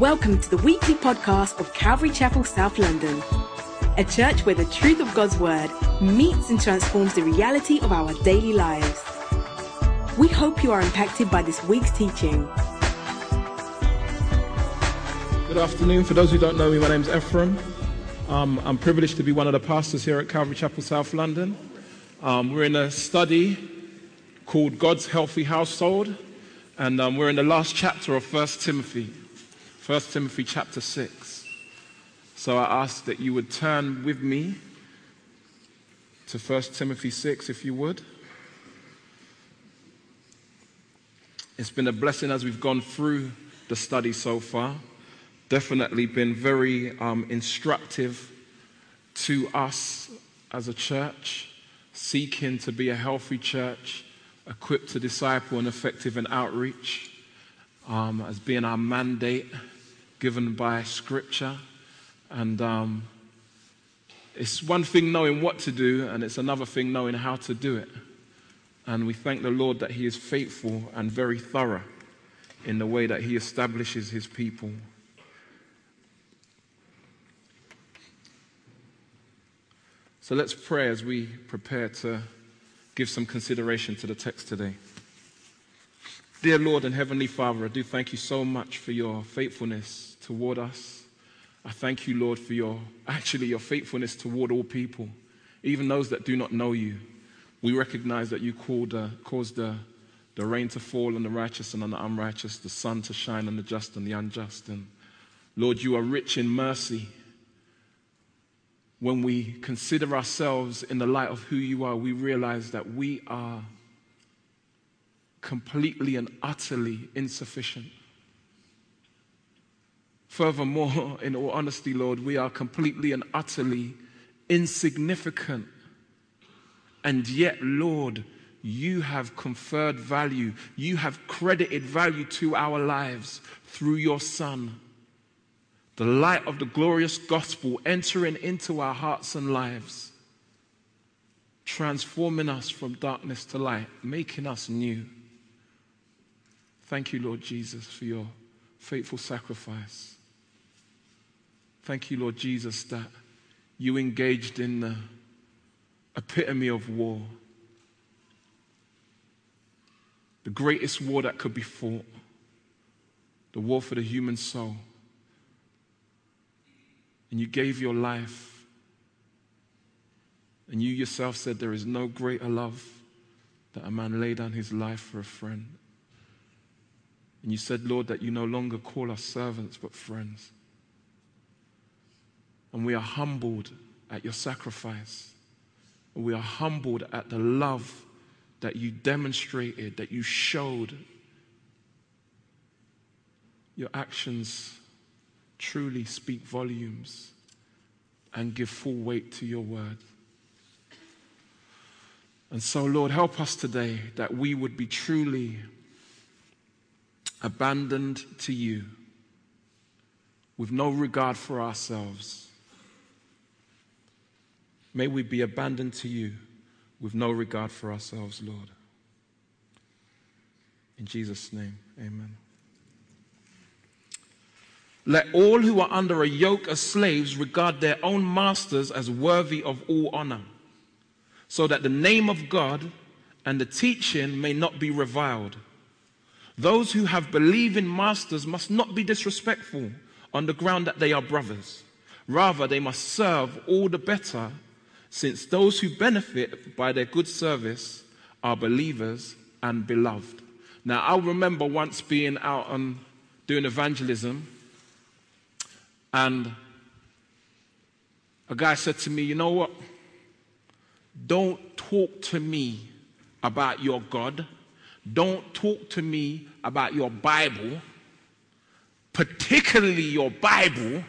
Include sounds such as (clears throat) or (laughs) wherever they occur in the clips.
Welcome to the weekly podcast of Calvary Chapel, South London, a church where the truth of God's Word meets and transforms the reality of our daily lives. We hope you are impacted by this week's teaching. Good afternoon. For those who don't know me, my name's Efrem. Um, I'm privileged to be one of the pastors here at Calvary Chapel, South London. Um, we're in a study called God's Healthy Household, and um, we're in the last chapter of 1 Timothy, 1 Timothy chapter 6. So I ask that you would turn with me to 1 Timothy 6, if you would. It's been a blessing as we've gone through the study so far. Definitely been very um, instructive to us as a church seeking to be a healthy church, equipped to disciple and effective in outreach, um, as being our mandate given by Scripture. And um, it's one thing knowing what to do, and it's another thing knowing how to do it. And we thank the Lord that He is faithful and very thorough in the way that He establishes His people. So let's pray as we prepare to give some consideration to the text today. Dear Lord and Heavenly Father, I do thank you so much for your faithfulness toward us. I thank you, Lord, for your actually your faithfulness toward all people, even those that do not know you. We recognize that you called, uh, caused the, the rain to fall on the righteous and on the unrighteous, the sun to shine on the just and the unjust. And Lord, you are rich in mercy when we consider ourselves in the light of who you are, we realize that we are completely and utterly insufficient. Furthermore, (laughs) in all honesty, Lord, we are completely and utterly insignificant. And yet, Lord, you have conferred value, you have credited value to our lives through your Son the light of the glorious gospel entering into our hearts and lives, transforming us from darkness to light, making us new. Thank you, Lord Jesus, for your faithful sacrifice. Thank you, Lord Jesus, that you engaged in the epitome of war, the greatest war that could be fought, the war for the human soul and you gave your life. And you yourself said there is no greater love that a man lay down his life for a friend. And you said, Lord, that you no longer call us servants but friends. And we are humbled at your sacrifice. We are humbled at the love that you demonstrated, that you showed. Your actions truly speak volumes and give full weight to your word. And so, Lord, help us today that we would be truly abandoned to you with no regard for ourselves. May we be abandoned to you with no regard for ourselves, Lord. In Jesus' name, amen. Let all who are under a yoke as slaves regard their own masters as worthy of all honor, so that the name of God and the teaching may not be reviled. Those who have believing masters must not be disrespectful on the ground that they are brothers. Rather, they must serve all the better, since those who benefit by their good service are believers and beloved. Now, I remember once being out on doing evangelism and a guy said to me, You know what? Don't talk to me about your God. Don't talk to me about your Bible, particularly your Bible,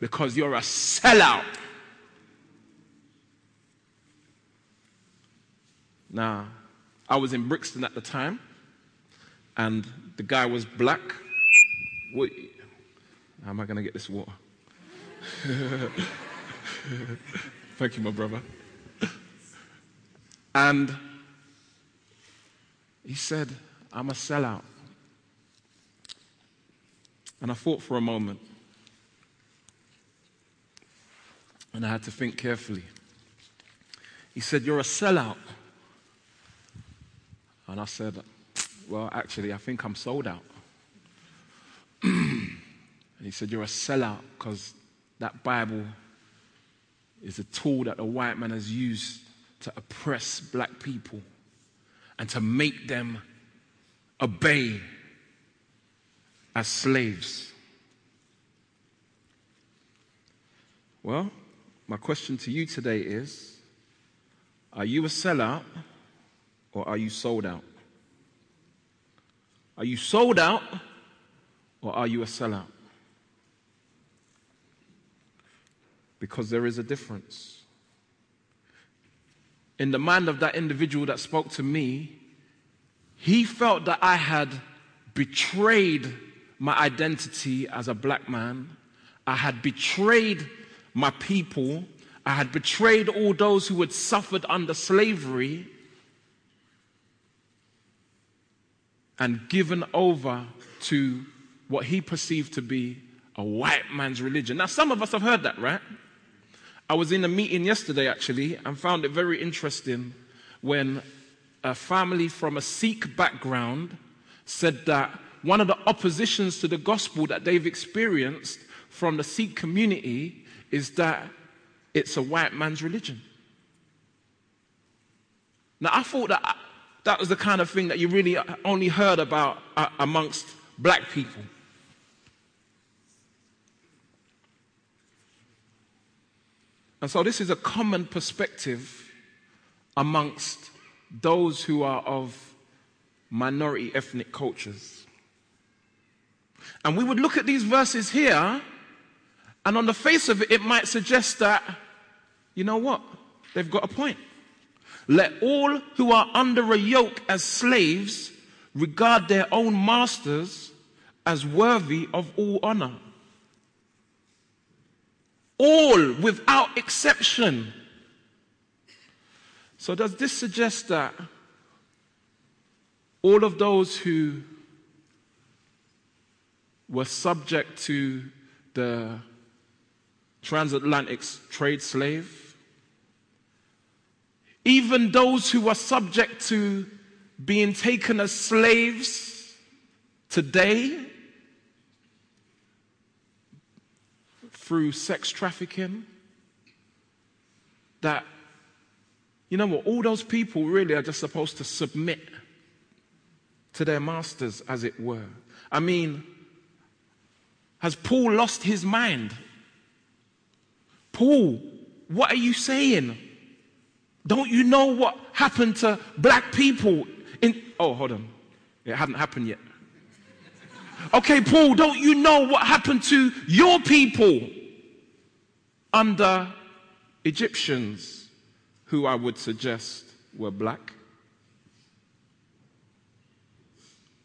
because you're a sellout. Now, I was in Brixton at the time, and the guy was black. How am I going to get this water? (laughs) Thank you, my brother. And he said, I'm a sellout. And I thought for a moment. And I had to think carefully. He said, You're a sellout. And I said, Well, actually, I think I'm sold out. (clears throat) and he said, You're a sellout because that Bible is a tool that the white man has used to oppress black people and to make them obey as slaves. Well, my question to you today is Are you a sellout or are you sold out? Are you sold out or are you a sellout? Because there is a difference. In the mind of that individual that spoke to me, he felt that I had betrayed my identity as a black man. I had betrayed my people. I had betrayed all those who had suffered under slavery and given over to what he perceived to be a white man's religion. Now, some of us have heard that, right? I was in a meeting yesterday actually and found it very interesting when a family from a Sikh background said that one of the oppositions to the gospel that they've experienced from the Sikh community is that it's a white man's religion. Now, I thought that that was the kind of thing that you really only heard about uh, amongst black people. And so, this is a common perspective amongst those who are of minority ethnic cultures. And we would look at these verses here, and on the face of it, it might suggest that, you know what? They've got a point. Let all who are under a yoke as slaves regard their own masters as worthy of all honor. All without exception. So, does this suggest that all of those who were subject to the transatlantic trade slave, even those who are subject to being taken as slaves today through sex trafficking, that, you know what, all those people really are just supposed to submit to their masters, as it were. I mean, has Paul lost his mind? Paul, what are you saying? Don't you know what happened to black people in. Oh, hold on. It hadn't happened yet. Okay, Paul, don't you know what happened to your people under Egyptians who I would suggest were black?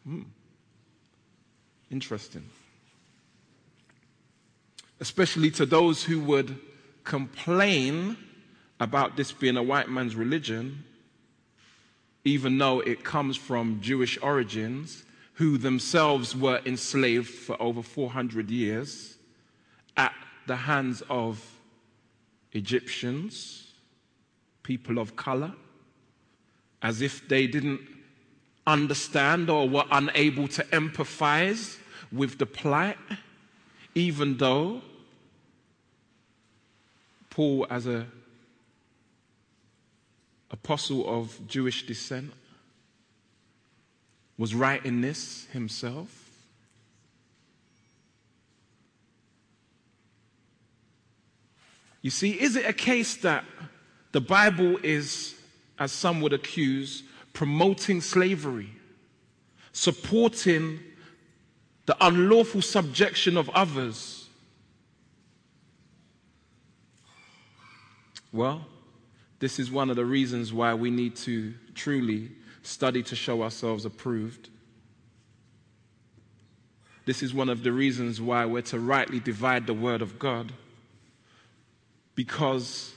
Hmm. Interesting especially to those who would complain about this being a white man's religion, even though it comes from Jewish origins, who themselves were enslaved for over 400 years at the hands of Egyptians, people of color, as if they didn't understand or were unable to empathize with the plight, even though Paul, as a apostle of Jewish descent, was writing this himself. You see, is it a case that the Bible is, as some would accuse, promoting slavery, supporting the unlawful subjection of others? Well, this is one of the reasons why we need to truly study to show ourselves approved. This is one of the reasons why we're to rightly divide the Word of God. Because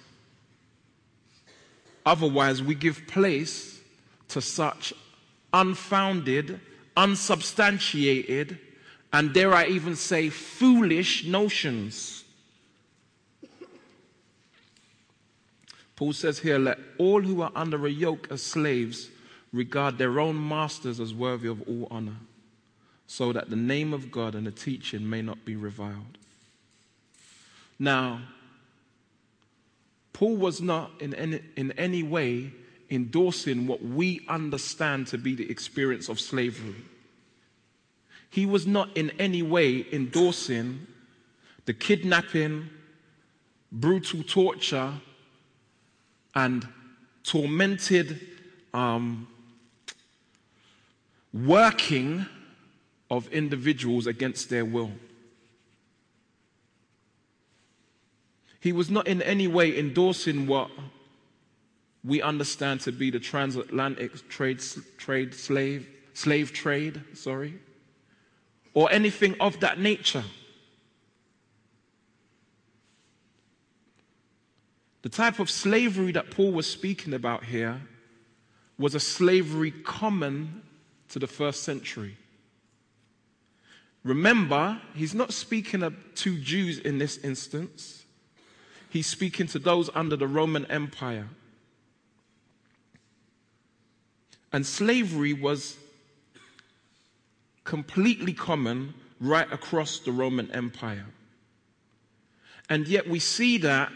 otherwise, we give place to such unfounded, unsubstantiated, and dare I even say, foolish notions. Paul says here, let all who are under a yoke as slaves regard their own masters as worthy of all honor, so that the name of God and the teaching may not be reviled. Now, Paul was not in any, in any way endorsing what we understand to be the experience of slavery. He was not in any way endorsing the kidnapping, brutal torture, and tormented um, working of individuals against their will. He was not in any way endorsing what we understand to be the transatlantic trade, trade slave, slave trade, sorry, or anything of that nature. The type of slavery that Paul was speaking about here was a slavery common to the first century. Remember, he's not speaking to Jews in this instance. He's speaking to those under the Roman Empire. And slavery was completely common right across the Roman Empire. And yet we see that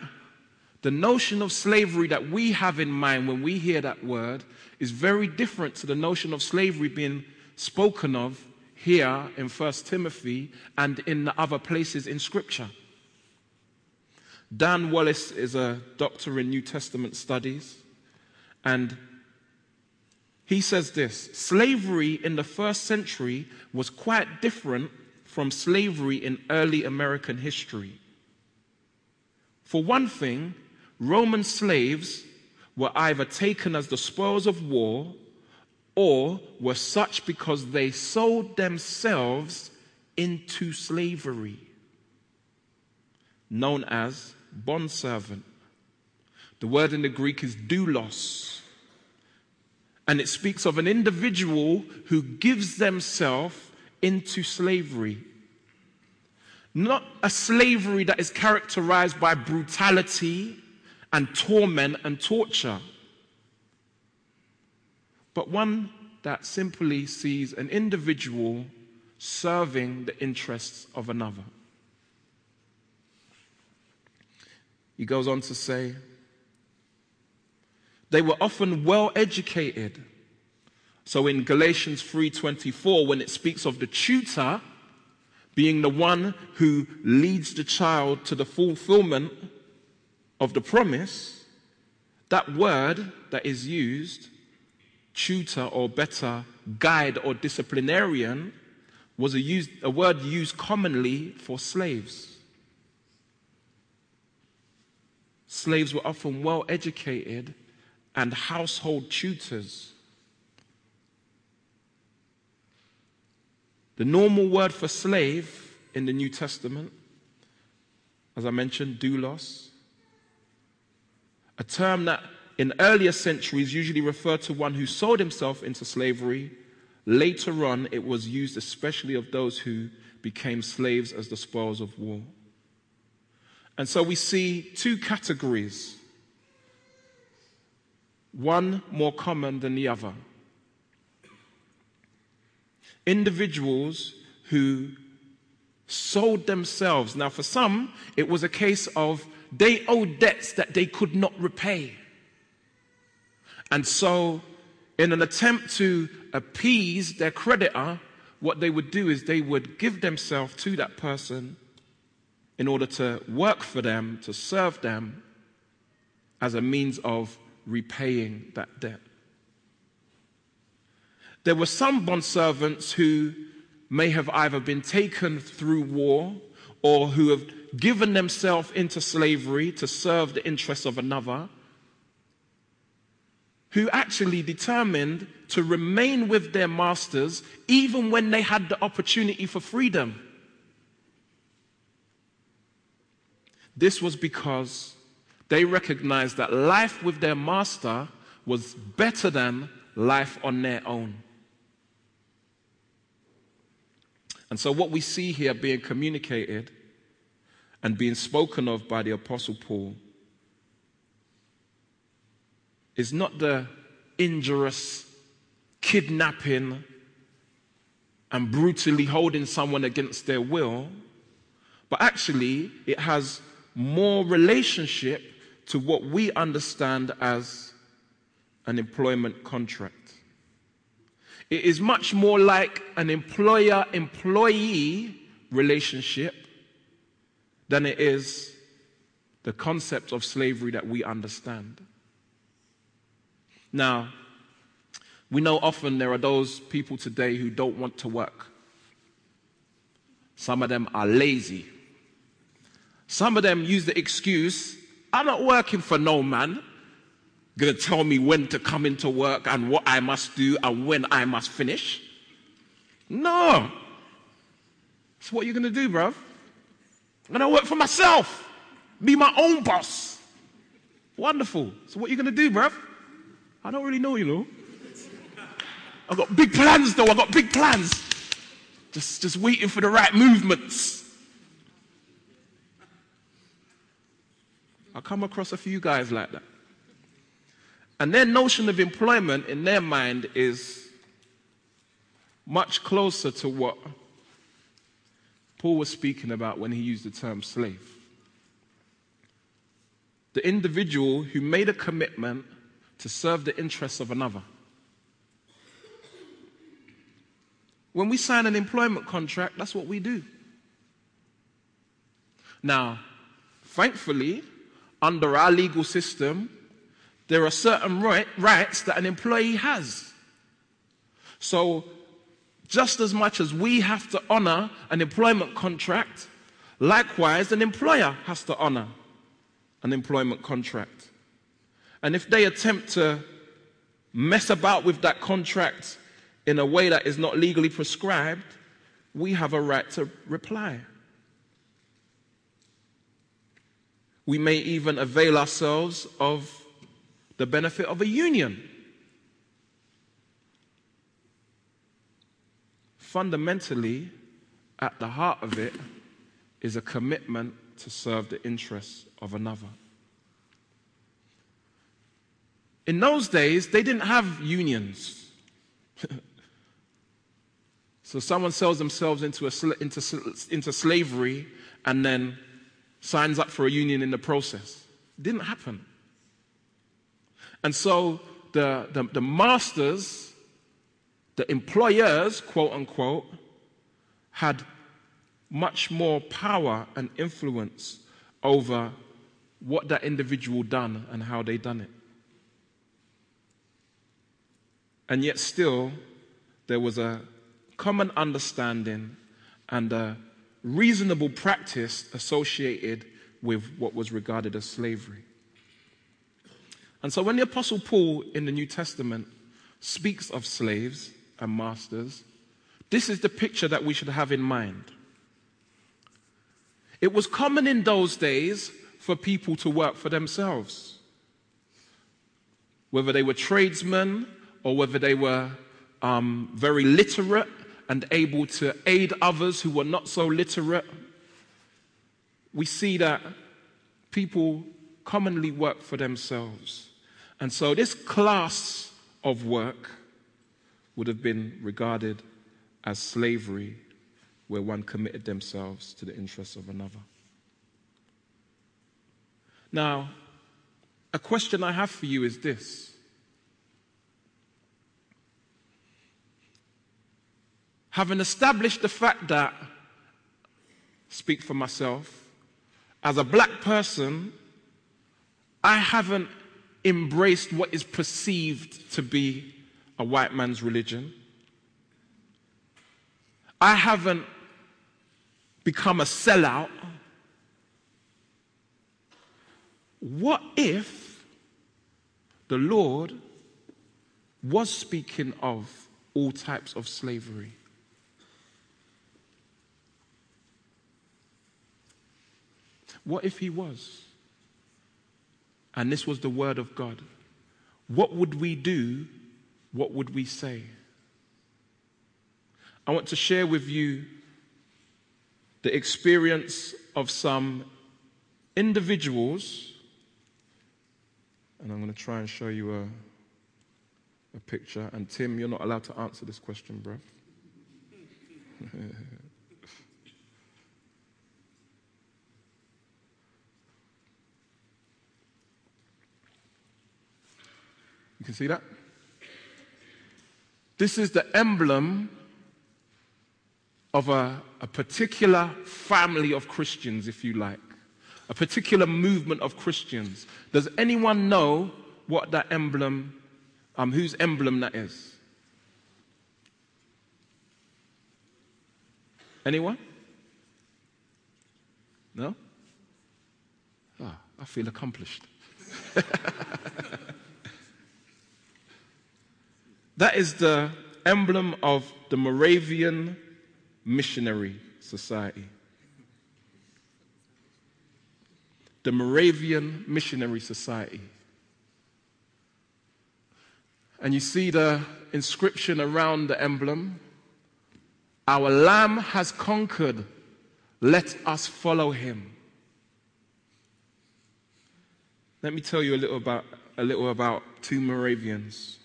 the notion of slavery that we have in mind when we hear that word is very different to the notion of slavery being spoken of here in 1 Timothy and in the other places in Scripture. Dan Wallace is a doctor in New Testament studies, and he says this slavery in the first century was quite different from slavery in early American history. For one thing, Roman slaves were either taken as the spoils of war or were such because they sold themselves into slavery, known as bondservant. The word in the Greek is doulos and it speaks of an individual who gives themselves into slavery. Not a slavery that is characterized by brutality and torment and torture, but one that simply sees an individual serving the interests of another. He goes on to say, they were often well educated. So in Galatians 3:24 when it speaks of the tutor being the one who leads the child to the fulfillment of the promise, that word that is used, tutor or better, guide or disciplinarian, was a, used, a word used commonly for slaves. Slaves were often well educated and household tutors. The normal word for slave in the New Testament, as I mentioned, doulos, a term that in earlier centuries usually referred to one who sold himself into slavery. Later on, it was used especially of those who became slaves as the spoils of war. And so we see two categories one more common than the other. Individuals who sold themselves. Now, for some, it was a case of they owed debts that they could not repay. And so, in an attempt to appease their creditor, what they would do is they would give themselves to that person in order to work for them, to serve them as a means of repaying that debt. There were some bondservants who may have either been taken through war or who have given themselves into slavery to serve the interests of another, who actually determined to remain with their masters even when they had the opportunity for freedom. This was because they recognized that life with their master was better than life on their own. And so, what we see here being communicated and being spoken of by the Apostle Paul is not the injurious kidnapping and brutally holding someone against their will, but actually it has more relationship to what we understand as an employment contract. It is much more like an employer employee relationship than it is the concept of slavery that we understand. Now, we know often there are those people today who don't want to work. Some of them are lazy. Some of them use the excuse, I'm not working for no man to tell me when to come into work and what I must do and when I must finish. No. So what are you to do, bruv? I'm going to work for myself. Be my own boss. Wonderful. So what are you going to do, bruv? I don't really know, you know. I've got big plans, though. I've got big plans. Just, just waiting for the right movements. I come across a few guys like that. And their notion of employment in their mind is much closer to what Paul was speaking about when he used the term slave. The individual who made a commitment to serve the interests of another. When we sign an employment contract, that's what we do. Now, thankfully, under our legal system, there are certain right, rights that an employee has. So, just as much as we have to honor an employment contract, likewise, an employer has to honor an employment contract. And if they attempt to mess about with that contract in a way that is not legally prescribed, we have a right to reply. We may even avail ourselves of the benefit of a union. Fundamentally, at the heart of it is a commitment to serve the interests of another. In those days, they didn't have unions. (laughs) so someone sells themselves into, a, into, into slavery and then signs up for a union in the process. It didn't happen. And so the, the, the masters, the employers, quote unquote, had much more power and influence over what that individual done and how they done it. And yet still there was a common understanding and a reasonable practice associated with what was regarded as slavery. And so when the Apostle Paul in the New Testament speaks of slaves and masters, this is the picture that we should have in mind. It was common in those days for people to work for themselves, whether they were tradesmen or whether they were um, very literate and able to aid others who were not so literate. We see that people commonly work for themselves. And so this class of work would have been regarded as slavery, where one committed themselves to the interests of another. Now, a question I have for you is this. Having established the fact that, speak for myself, as a black person, I haven't embraced what is perceived to be a white man's religion. I haven't become a sellout. What if the Lord was speaking of all types of slavery? What if he was? and this was the word of God, what would we do? What would we say? I want to share with you the experience of some individuals, and I'm going to try and show you a, a picture. And Tim, you're not allowed to answer this question, bruv. (laughs) you can see that? This is the emblem of a, a particular family of Christians, if you like, a particular movement of Christians. Does anyone know what that emblem, um, whose emblem that is? Anyone? No? Ah, I feel accomplished. (laughs) that is the emblem of the Moravian Missionary Society. The Moravian Missionary Society. And you see the inscription around the emblem Our Lamb has conquered, let us follow him. Let me tell you a little about, a little about two Moravians.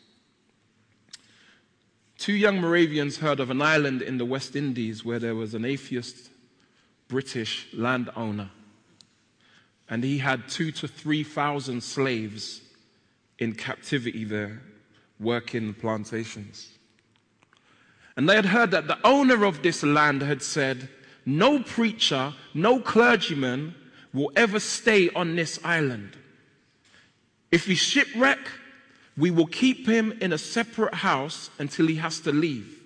Two young Moravians heard of an island in the West Indies where there was an atheist British landowner. And he had two to three thousand slaves in captivity there, working the plantations. And they had heard that the owner of this land had said, No preacher, no clergyman will ever stay on this island. If we shipwreck, we will keep him in a separate house until he has to leave.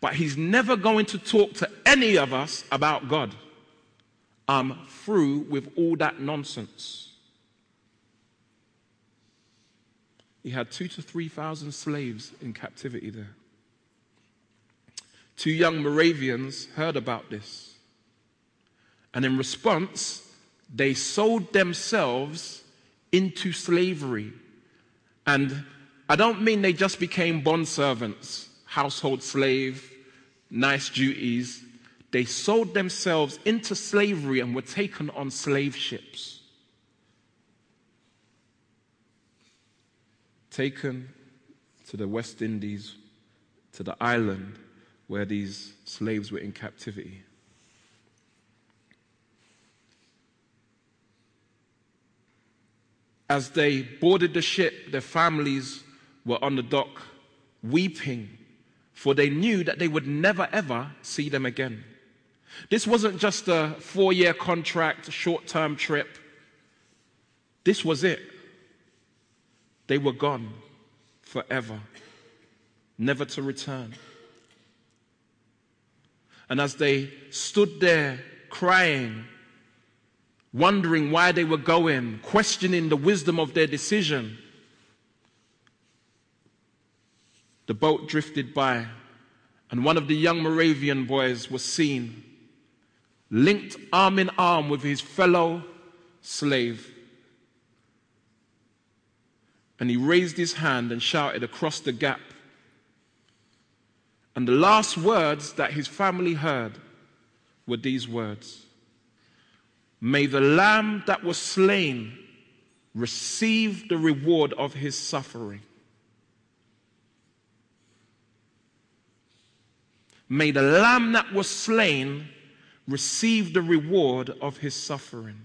But he's never going to talk to any of us about God. I'm through with all that nonsense. He had two to three thousand slaves in captivity there. Two young Moravians heard about this. And in response, they sold themselves into slavery and I don't mean they just became bond servants, household slave, nice duties. They sold themselves into slavery and were taken on slave ships. Taken to the West Indies, to the island where these slaves were in captivity. As they boarded the ship, their families were on the dock weeping, for they knew that they would never ever see them again. This wasn't just a four year contract, short term trip. This was it. They were gone forever, never to return. And as they stood there crying, wondering why they were going, questioning the wisdom of their decision. The boat drifted by, and one of the young Moravian boys was seen, linked arm in arm with his fellow slave. And he raised his hand and shouted across the gap. And the last words that his family heard were these words May the lamb that was slain receive the reward of his suffering. May the lamb that was slain receive the reward of his suffering.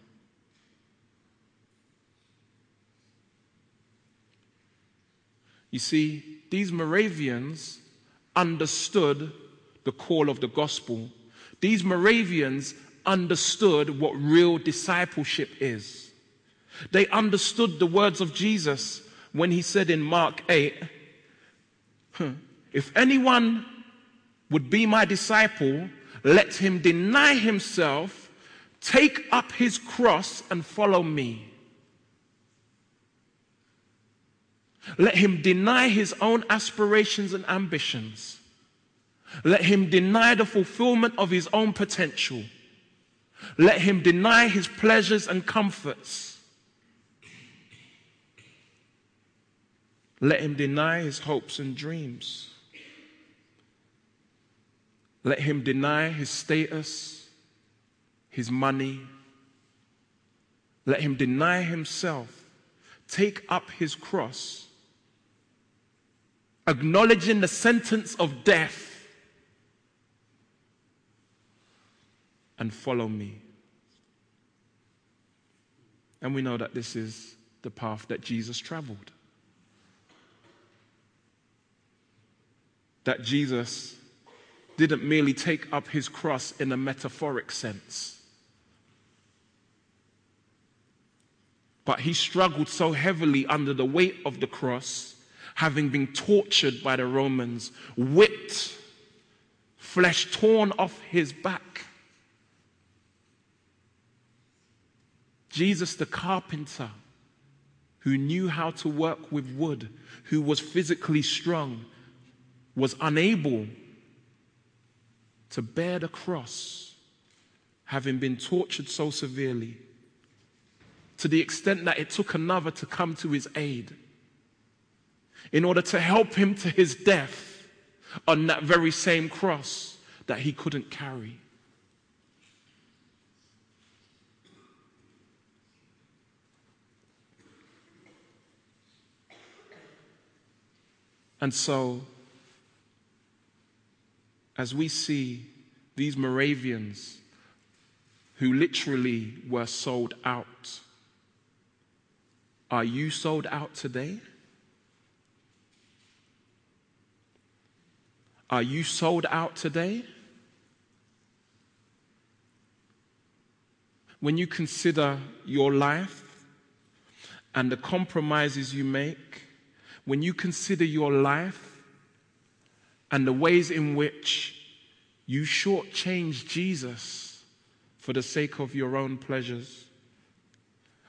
You see, these Moravians understood the call of the gospel. These Moravians understood what real discipleship is. They understood the words of Jesus when he said in Mark 8, If anyone would be my disciple, let him deny himself, take up his cross, and follow me. Let him deny his own aspirations and ambitions. Let him deny the fulfillment of his own potential let him deny his pleasures and comforts. Let him deny his hopes and dreams. Let him deny his status his money. Let him deny himself, take up his cross, acknowledging the sentence of death, and follow me. And we know that this is the path that Jesus traveled. That Jesus didn't merely take up his cross in a metaphoric sense, but he struggled so heavily under the weight of the cross, having been tortured by the Romans, whipped, flesh torn off his back. Jesus, the carpenter, who knew how to work with wood, who was physically strong, was unable to bear the cross, having been tortured so severely, to the extent that it took another to come to his aid in order to help him to his death on that very same cross that he couldn't carry. And so, as we see these Moravians who literally were sold out, are you sold out today? Are you sold out today? When you consider your life and the compromises you make, when you consider your life and the ways in which you shortchange Jesus for the sake of your own pleasures,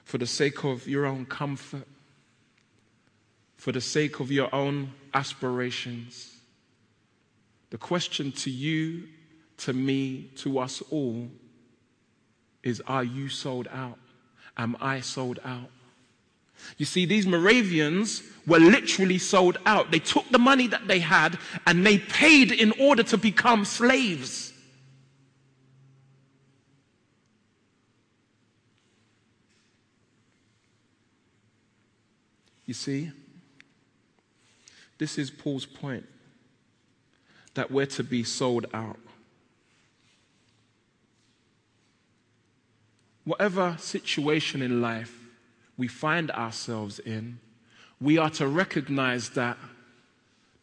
for the sake of your own comfort, for the sake of your own aspirations. The question to you, to me, to us all is Are you sold out? Am I sold out? You see, these Moravians were literally sold out. They took the money that they had and they paid in order to become slaves. You see, this is Paul's point that we're to be sold out. Whatever situation in life we find ourselves in, we are to recognize that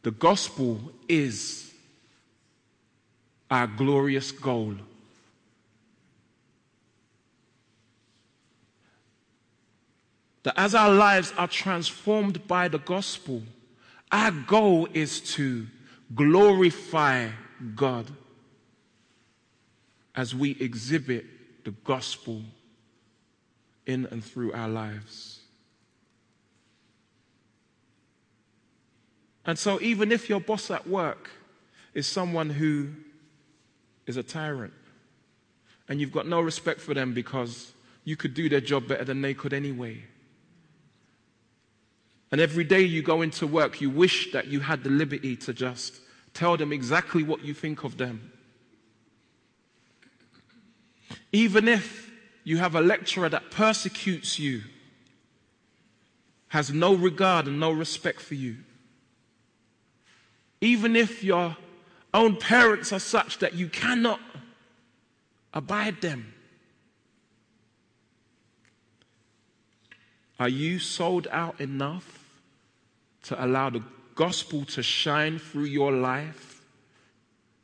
the gospel is our glorious goal. That as our lives are transformed by the gospel, our goal is to glorify God as we exhibit the gospel in and through our lives. And so, even if your boss at work is someone who is a tyrant and you've got no respect for them because you could do their job better than they could anyway, and every day you go into work, you wish that you had the liberty to just tell them exactly what you think of them. Even if you have a lecturer that persecutes you, has no regard and no respect for you. Even if your own parents are such that you cannot abide them. Are you sold out enough to allow the gospel to shine through your life,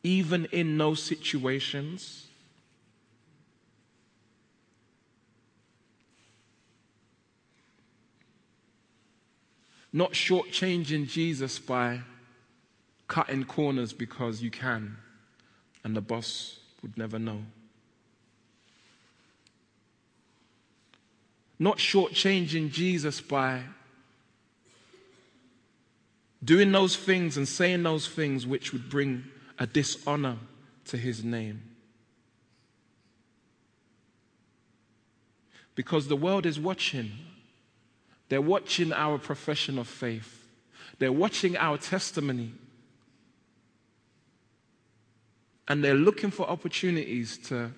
even in those situations? Not shortchanging Jesus by cutting corners because you can and the boss would never know. Not shortchanging Jesus by doing those things and saying those things which would bring a dishonor to his name. Because the world is watching. They're watching our profession of faith, they're watching our testimony. And they're looking for opportunities to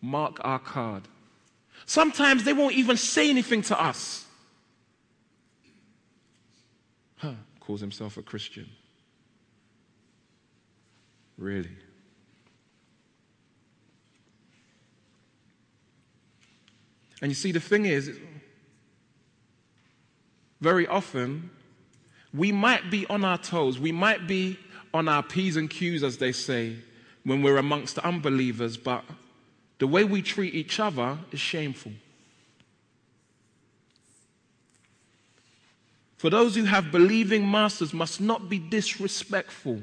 mark our card. Sometimes they won't even say anything to us. Huh, calls himself a Christian. Really? And you see, the thing is, very often, we might be on our toes, we might be on our P's and Q's, as they say, when we're amongst unbelievers, but the way we treat each other is shameful. For those who have believing masters must not be disrespectful.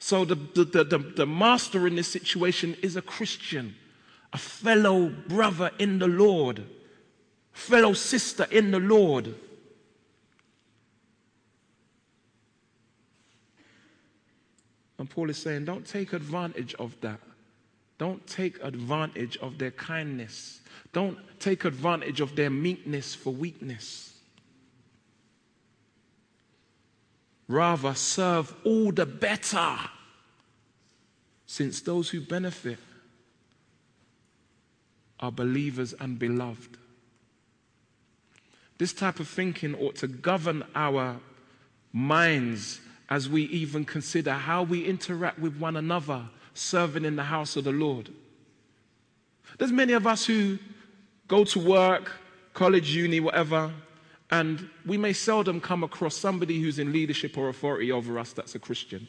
So the, the, the, the, master in this situation is a Christian, a fellow brother in the Lord, fellow sister in the Lord. And Paul is saying, don't take advantage of that. Don't take advantage of their kindness. Don't take advantage of their meekness for weakness. Rather, serve all the better, since those who benefit are believers and beloved. This type of thinking ought to govern our minds as we even consider how we interact with one another serving in the house of the Lord. There's many of us who go to work, college, uni, whatever, and we may seldom come across somebody who's in leadership or authority over us that's a Christian.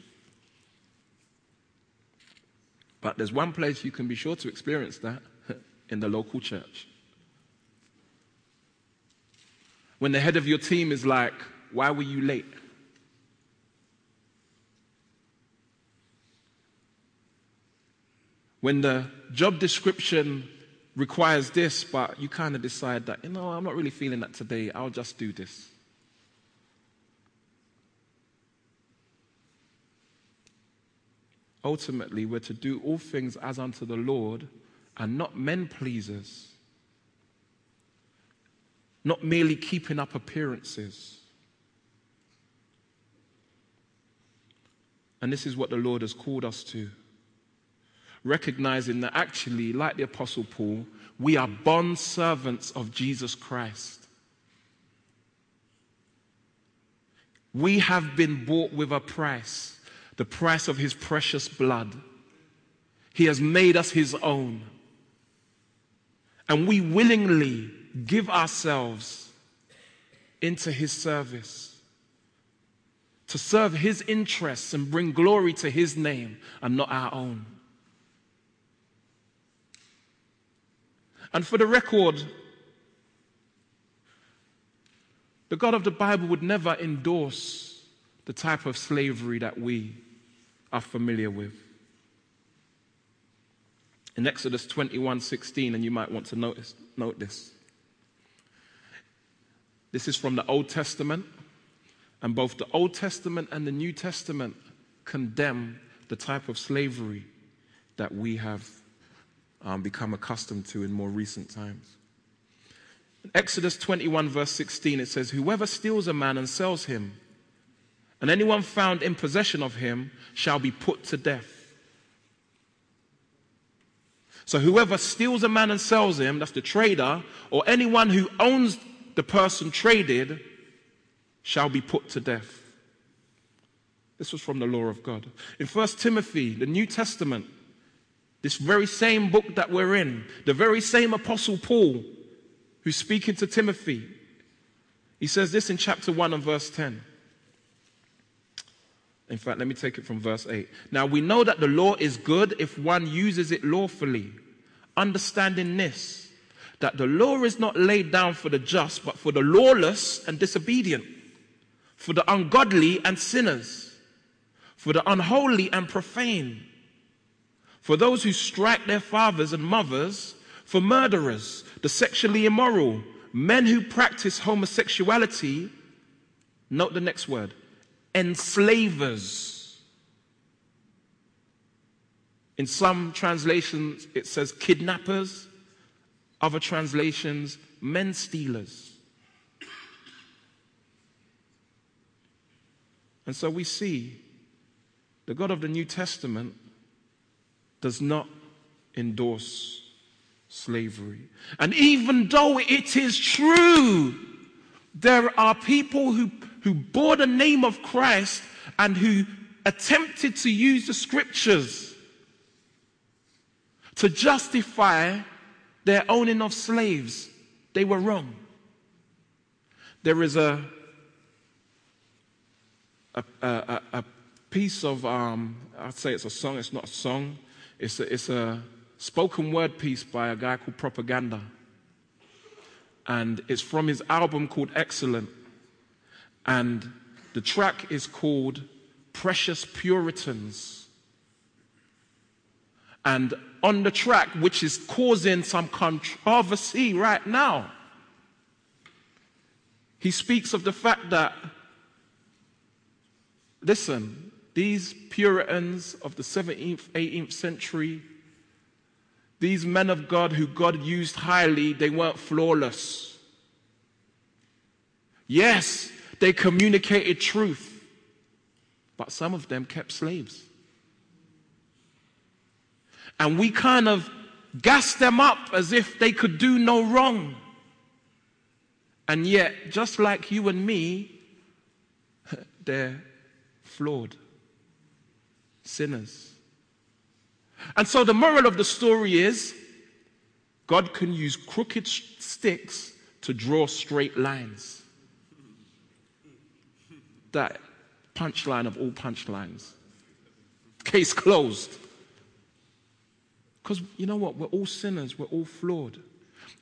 But there's one place you can be sure to experience that (laughs) in the local church. When the head of your team is like, Why were you late? when the job description requires this, but you kind of decide that, you know, I'm not really feeling that today, I'll just do this. Ultimately, we're to do all things as unto the Lord and not men pleasers, not merely keeping up appearances. And this is what the Lord has called us to recognizing that actually, like the Apostle Paul, we are bond servants of Jesus Christ. We have been bought with a price, the price of his precious blood. He has made us his own. And we willingly give ourselves into his service to serve his interests and bring glory to his name and not our own. And for the record, the God of the Bible would never endorse the type of slavery that we are familiar with. In Exodus 21 16, and you might want to notice, note this. This is from the Old Testament, and both the Old Testament and the New Testament condemn the type of slavery that we have um, become accustomed to in more recent times. Exodus 21, verse 16, it says, Whoever steals a man and sells him, and anyone found in possession of him shall be put to death. So, whoever steals a man and sells him, that's the trader, or anyone who owns the person traded, shall be put to death. This was from the law of God. In 1 Timothy, the New Testament, this very same book that we're in, the very same Apostle Paul who's speaking to Timothy, he says this in chapter 1 and verse 10. In fact, let me take it from verse 8. Now we know that the law is good if one uses it lawfully, understanding this, that the law is not laid down for the just, but for the lawless and disobedient, for the ungodly and sinners, for the unholy and profane for those who strike their fathers and mothers, for murderers, the sexually immoral, men who practice homosexuality. Note the next word enslavers. In some translations, it says kidnappers. Other translations, men stealers. And so we see the God of the New Testament does not endorse slavery. And even though it is true, there are people who, who bore the name of Christ and who attempted to use the scriptures to justify their owning of slaves. They were wrong. There is a, a, a, a piece of, um, I'd say it's a song, it's not a song, it's a, it's a spoken word piece by a guy called Propaganda. And it's from his album called Excellent. And the track is called Precious Puritans. And on the track, which is causing some controversy right now, he speaks of the fact that, listen, these Puritans of the 17th, 18th century, these men of God who God used highly, they weren't flawless. Yes, they communicated truth, but some of them kept slaves. And we kind of gas them up as if they could do no wrong. And yet, just like you and me, (laughs) they're flawed sinners. And so the moral of the story is God can use crooked sticks to draw straight lines. That punchline of all punchlines. Case closed. Because you know what? We're all sinners, we're all flawed.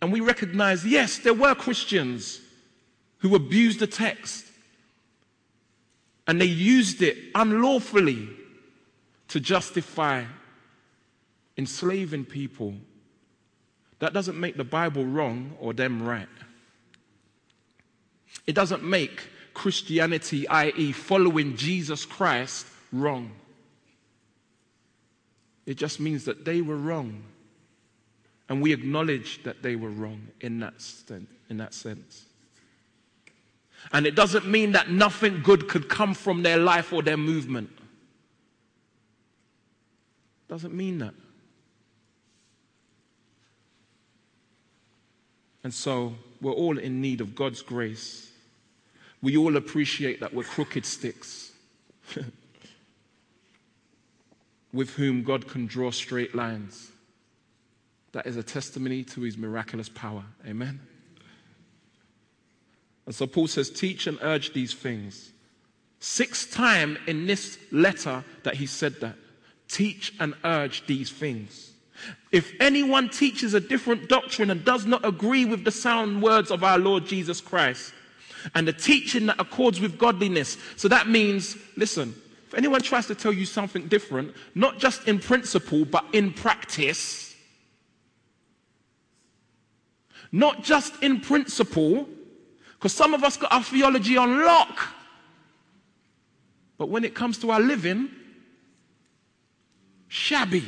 And we recognize, yes, there were Christians who abused the text and they used it unlawfully to justify enslaving people, that doesn't make the Bible wrong or them right. It doesn't make Christianity, i.e., following Jesus Christ, wrong. It just means that they were wrong. And we acknowledge that they were wrong in that, in that sense. And it doesn't mean that nothing good could come from their life or their movement. Doesn't mean that. And so we're all in need of God's grace. We all appreciate that we're crooked sticks (laughs) with whom God can draw straight lines. That is a testimony to his miraculous power. Amen. And so Paul says, Teach and urge these things. Six times in this letter that he said that teach and urge these things. If anyone teaches a different doctrine and does not agree with the sound words of our Lord Jesus Christ and the teaching that accords with godliness, so that means, listen, if anyone tries to tell you something different, not just in principle, but in practice, not just in principle, because some of us got our theology on lock, but when it comes to our living, shabby.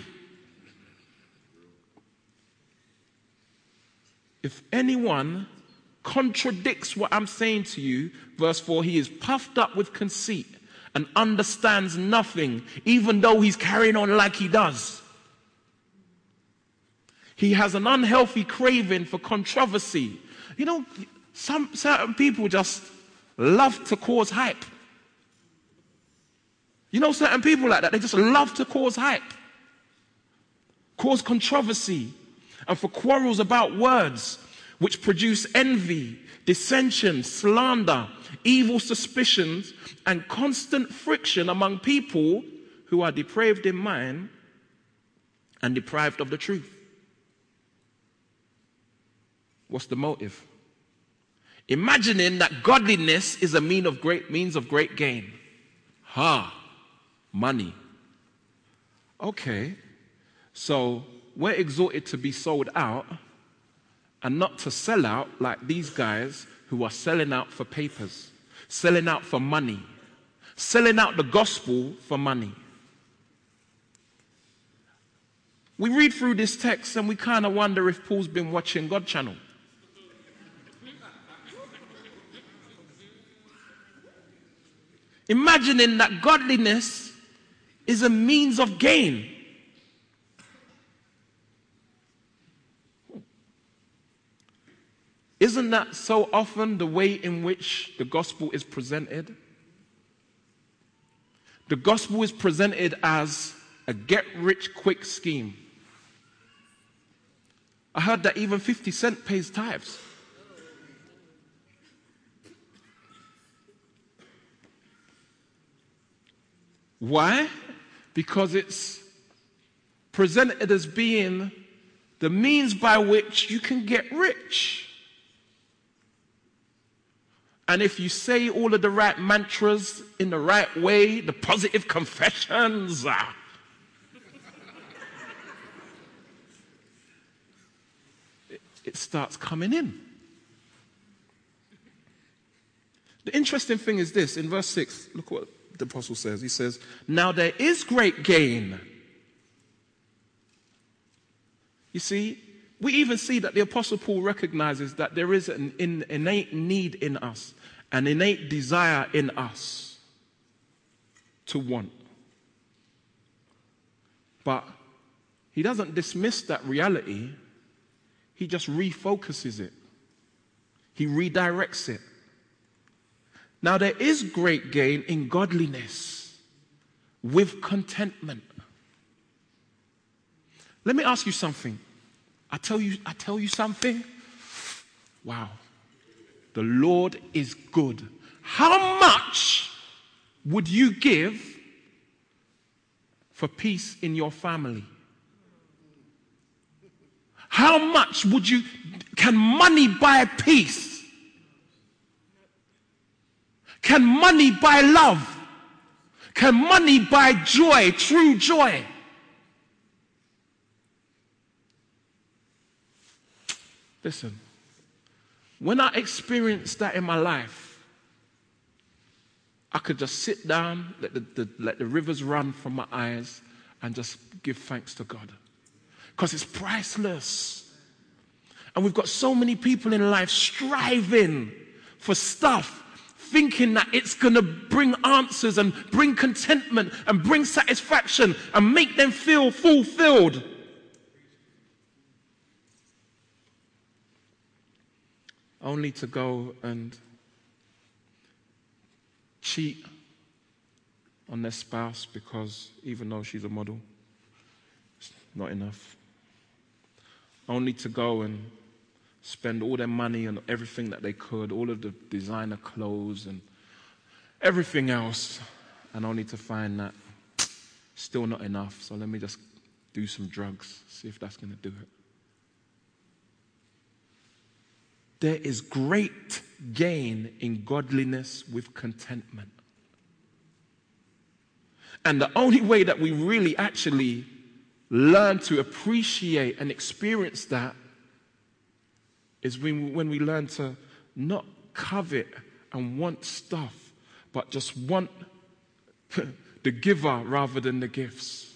If anyone contradicts what I'm saying to you, verse 4, he is puffed up with conceit and understands nothing, even though he's carrying on like he does. He has an unhealthy craving for controversy. You know, some certain people just love to cause hype. You know, certain people like that, they just love to cause hype, cause controversy, and for quarrels about words, which produce envy, dissension, slander, evil suspicions, and constant friction among people who are depraved in mind and deprived of the truth. What's the motive? Imagining that godliness is a mean of great, means of great gain. Ha! money. Okay, so we're exhorted to be sold out and not to sell out like these guys who are selling out for papers, selling out for money, selling out the gospel for money. We read through this text and we kind of wonder if Paul's been watching God channel. Imagining that godliness is a means of gain. Isn't that so often the way in which the gospel is presented? The gospel is presented as a get rich quick scheme. I heard that even 50 Cent pays tithes. Why? Because it's presented as being the means by which you can get rich. And if you say all of the right mantras in the right way, the positive confessions, ah, it, starts coming in. The interesting thing is this in verse 6, look what the apostle says. He says, Now there is great gain. You see, we even see that the apostle Paul recognizes that there is an innate need in us, an innate desire in us to want. But he doesn't dismiss that reality, he just refocuses it, he redirects it. Now, there is great gain in godliness with contentment. Let me ask you something. I tell you, I tell you something. Wow. The Lord is good. How much would you give for peace in your family? How much would you, can money buy peace? Can money buy love? Can money buy joy, true joy? Listen, when I experienced that in my life, I could just sit down, let the, the, let the rivers run from my eyes, and just give thanks to God. Because it's priceless. And we've got so many people in life striving for stuff thinking that it's going to bring answers and bring contentment and bring satisfaction and make them feel fulfilled. Only to go and cheat on their spouse because even though she's a model, it's not enough. Only to go and spend all their money on everything that they could, all of the designer clothes and everything else, and only to find that still not enough. So let me just do some drugs, see if that's going to do it. There is great gain in godliness with contentment. And the only way that we really actually learn to appreciate and experience that is when, when we learn to not covet and want stuff, but just want (laughs) the giver rather than the gifts.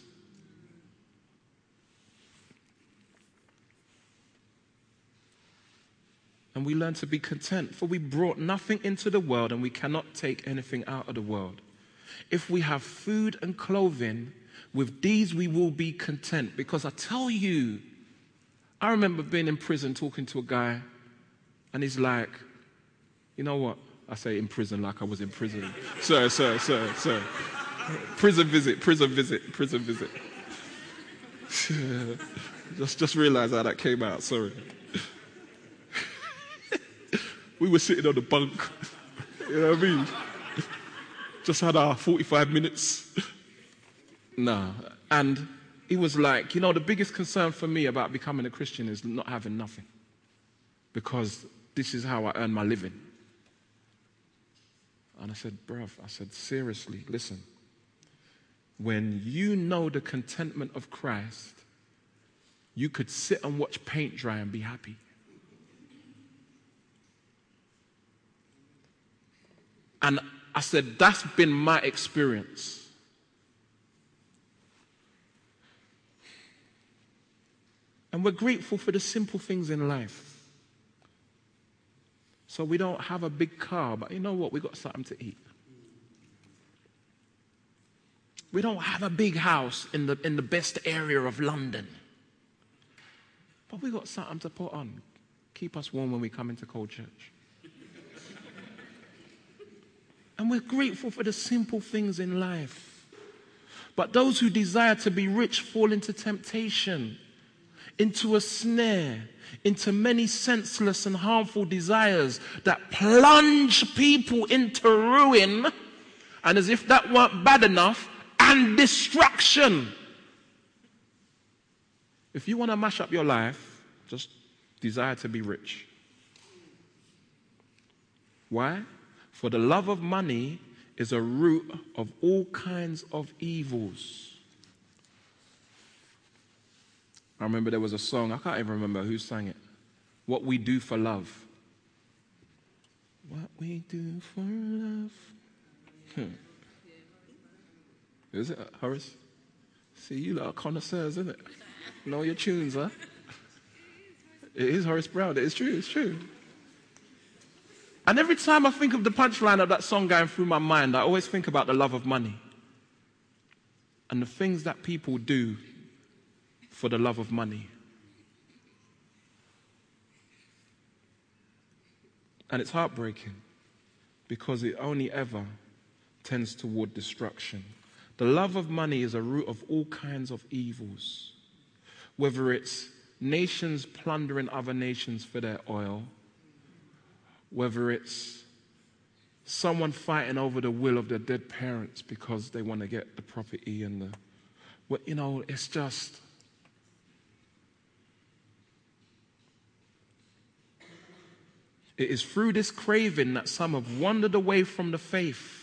And we learn to be content, for we brought nothing into the world and we cannot take anything out of the world. If we have food and clothing, with these we will be content. Because I tell you, I remember being in prison talking to a guy, and he's like, you know what? I say in prison like I was in prison. (laughs) sir, sir, sir, sir. Prison visit, prison visit, prison visit. (laughs) just, just realized how that came out, sorry. We were sitting on the bunk, (laughs) you know what I mean? Just had our 45 minutes. (laughs) nah. And he was like, you know, the biggest concern for me about becoming a Christian is not having nothing. Because this is how I earn my living. And I said, bruv, I said, seriously, listen. When you know the contentment of Christ, you could sit and watch paint dry and be happy. And I said, that's been my experience. And we're grateful for the simple things in life. So we don't have a big car, but you know what? We got something to eat. We don't have a big house in the, in the best area of London. But we got something to put on Keep us warm when we come into cold church. And we're grateful for the simple things in life. But those who desire to be rich fall into temptation, into a snare, into many senseless and harmful desires that plunge people into ruin. And as if that weren't bad enough, and destruction. If you want to mash up your life, just desire to be rich. Why? For the love of money is a root of all kinds of evils. I remember there was a song, I can't even remember who sang it. What We Do for Love. What we do for love. Hmm. Is it, Horace? See, you lot are connoisseurs, isn't it? Know your tunes, huh? It is Horace Brown. It is true. It's true. And every time I think of the punchline of that song going through my mind, I always think about the love of money and the things that people do for the love of money. And it's heartbreaking because it only ever tends toward destruction. The love of money is a root of all kinds of evils, whether it's nations plundering other nations for their oil, whether it's someone fighting over the will of their dead parents because they want to get the property and the, well, you know, it's just. It is through this craving that some have wandered away from the faith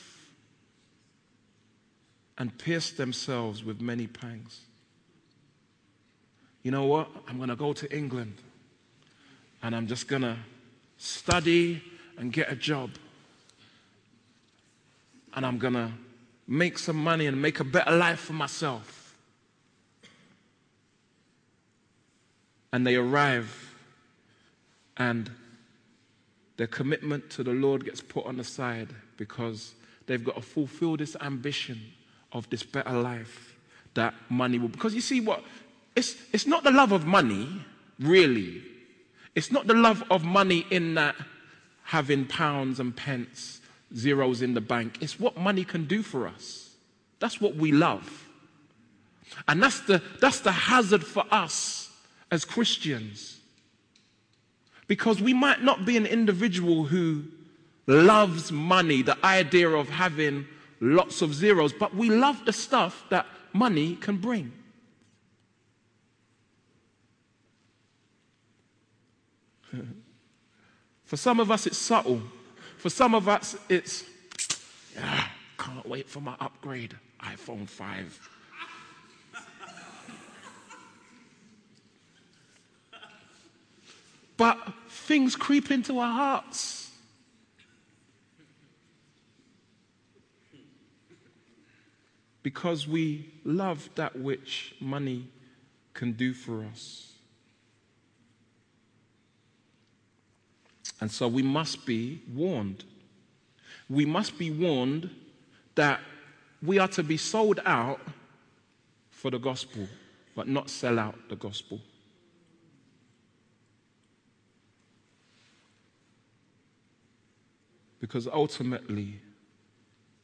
and pierced themselves with many pangs. You know what? I'm going to go to England and I'm just going to study and get a job. And I'm going to make some money and make a better life for myself. And they arrive and their commitment to the Lord gets put on the side because they've got to fulfill this ambition of this better life that money will. Because you see what? It's, it's not the love of money, really. It's not the love of money in that having pounds and pence, zeros in the bank. It's what money can do for us. That's what we love. And that's the, that's the hazard for us as Christians. Because we might not be an individual who loves money, the idea of having lots of zeros, but we love the stuff that money can bring. For some of us, it's subtle. For some of us, it's, yeah, can't wait for my upgrade, iPhone 5. but things creep into our hearts. because we love that which money can do for us. And so we must be warned. We must be warned that we are to be sold out for the gospel, but not sell out the gospel. Because ultimately,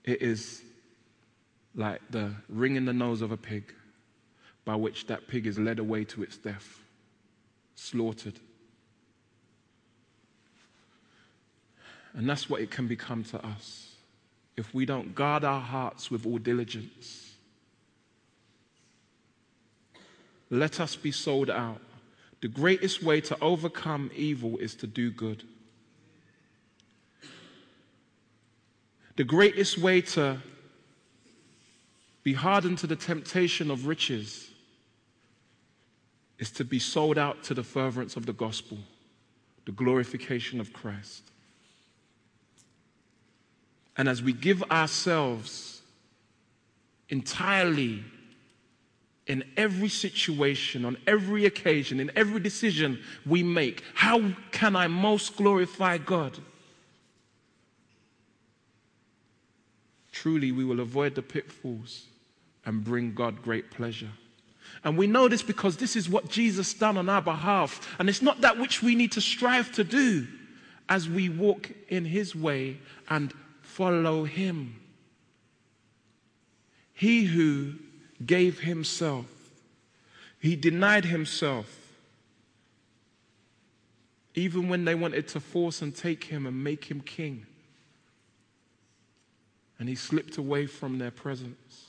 it is like the ring in the nose of a pig by which that pig is led away to its death, slaughtered. And that's what it can become to us if we don't guard our hearts with all diligence. Let us be sold out. The greatest way to overcome evil is to do good. The greatest way to be hardened to the temptation of riches is to be sold out to the furtherance of the gospel, the glorification of Christ. And as we give ourselves entirely in every situation, on every occasion, in every decision we make, how can I most glorify God? Truly, we will avoid the pitfalls and bring God great pleasure. And we know this because this is what Jesus done on our behalf. And it's not that which we need to strive to do as we walk in his way and follow him. He who gave himself, he denied himself. Even when they wanted to force and take him and make him king. And he slipped away from their presence.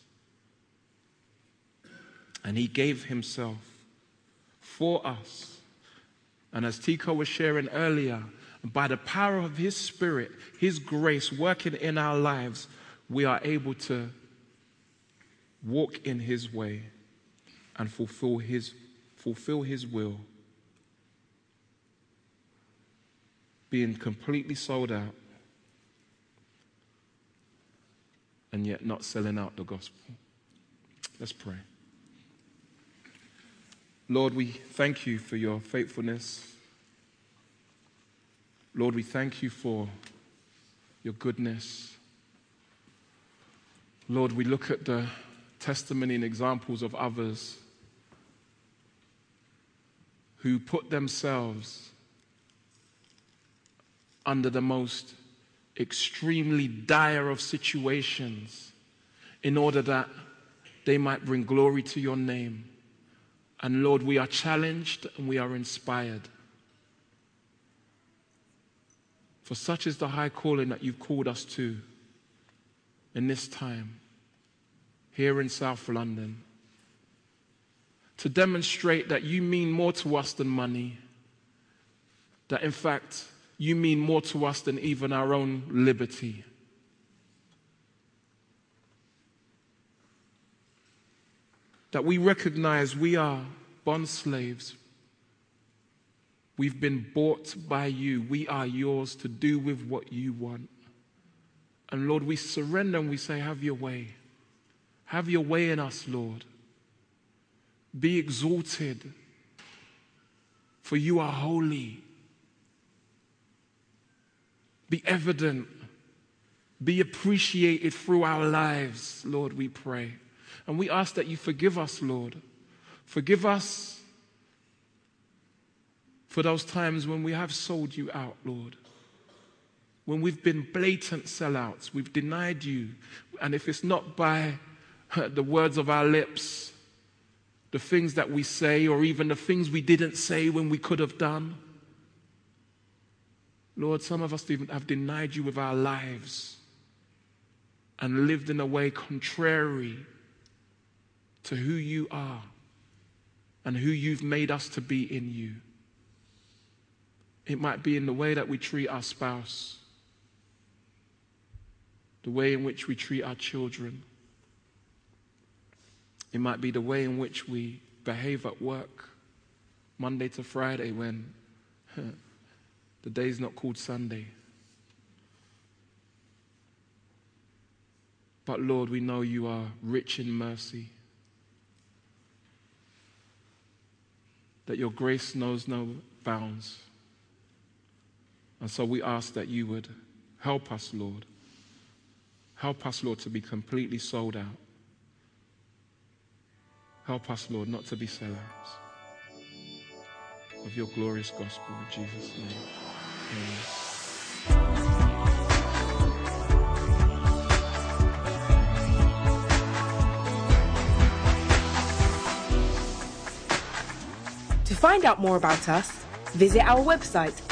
And he gave himself for us. And as Tico was sharing earlier, by the power of his spirit, his grace working in our lives, we are able to walk in his way and fulfill his, fulfill his will. Being completely sold out and yet not selling out the gospel. Let's pray. Lord, we thank you for your faithfulness. Lord, we thank you for your goodness. Lord, we look at the testimony and examples of others who put themselves under the most extremely dire of situations in order that they might bring glory to your name. And Lord, we are challenged and we are inspired. For such is the high calling that you've called us to in this time, here in South London, to demonstrate that you mean more to us than money, that in fact, you mean more to us than even our own liberty. that we recognize we are bond slaves. We've been bought by you. We are yours to do with what you want. And Lord, we surrender and we say, Have your way. Have your way in us, Lord. Be exalted, for you are holy. Be evident. Be appreciated through our lives, Lord, we pray. And we ask that you forgive us, Lord. Forgive us for those times when we have sold you out, Lord. When we've been blatant sellouts, we've denied you. And if it's not by uh, the words of our lips, the things that we say, or even the things we didn't say when we could have done, Lord, some of us even have denied you with our lives and lived in a way contrary to who you are and who you've made us to be in you. It might be in the way that we treat our spouse, the way in which we treat our children. It might be the way in which we behave at work, Monday to Friday, when the day's not called Sunday. But Lord, we know you are rich in mercy. that your grace knows no bounds. And so we ask that you would help us, Lord. Help us, Lord, to be completely sold out. Help us, Lord, not to be sellouts of your glorious gospel in Jesus' name. Amen. To find out more about us, visit our website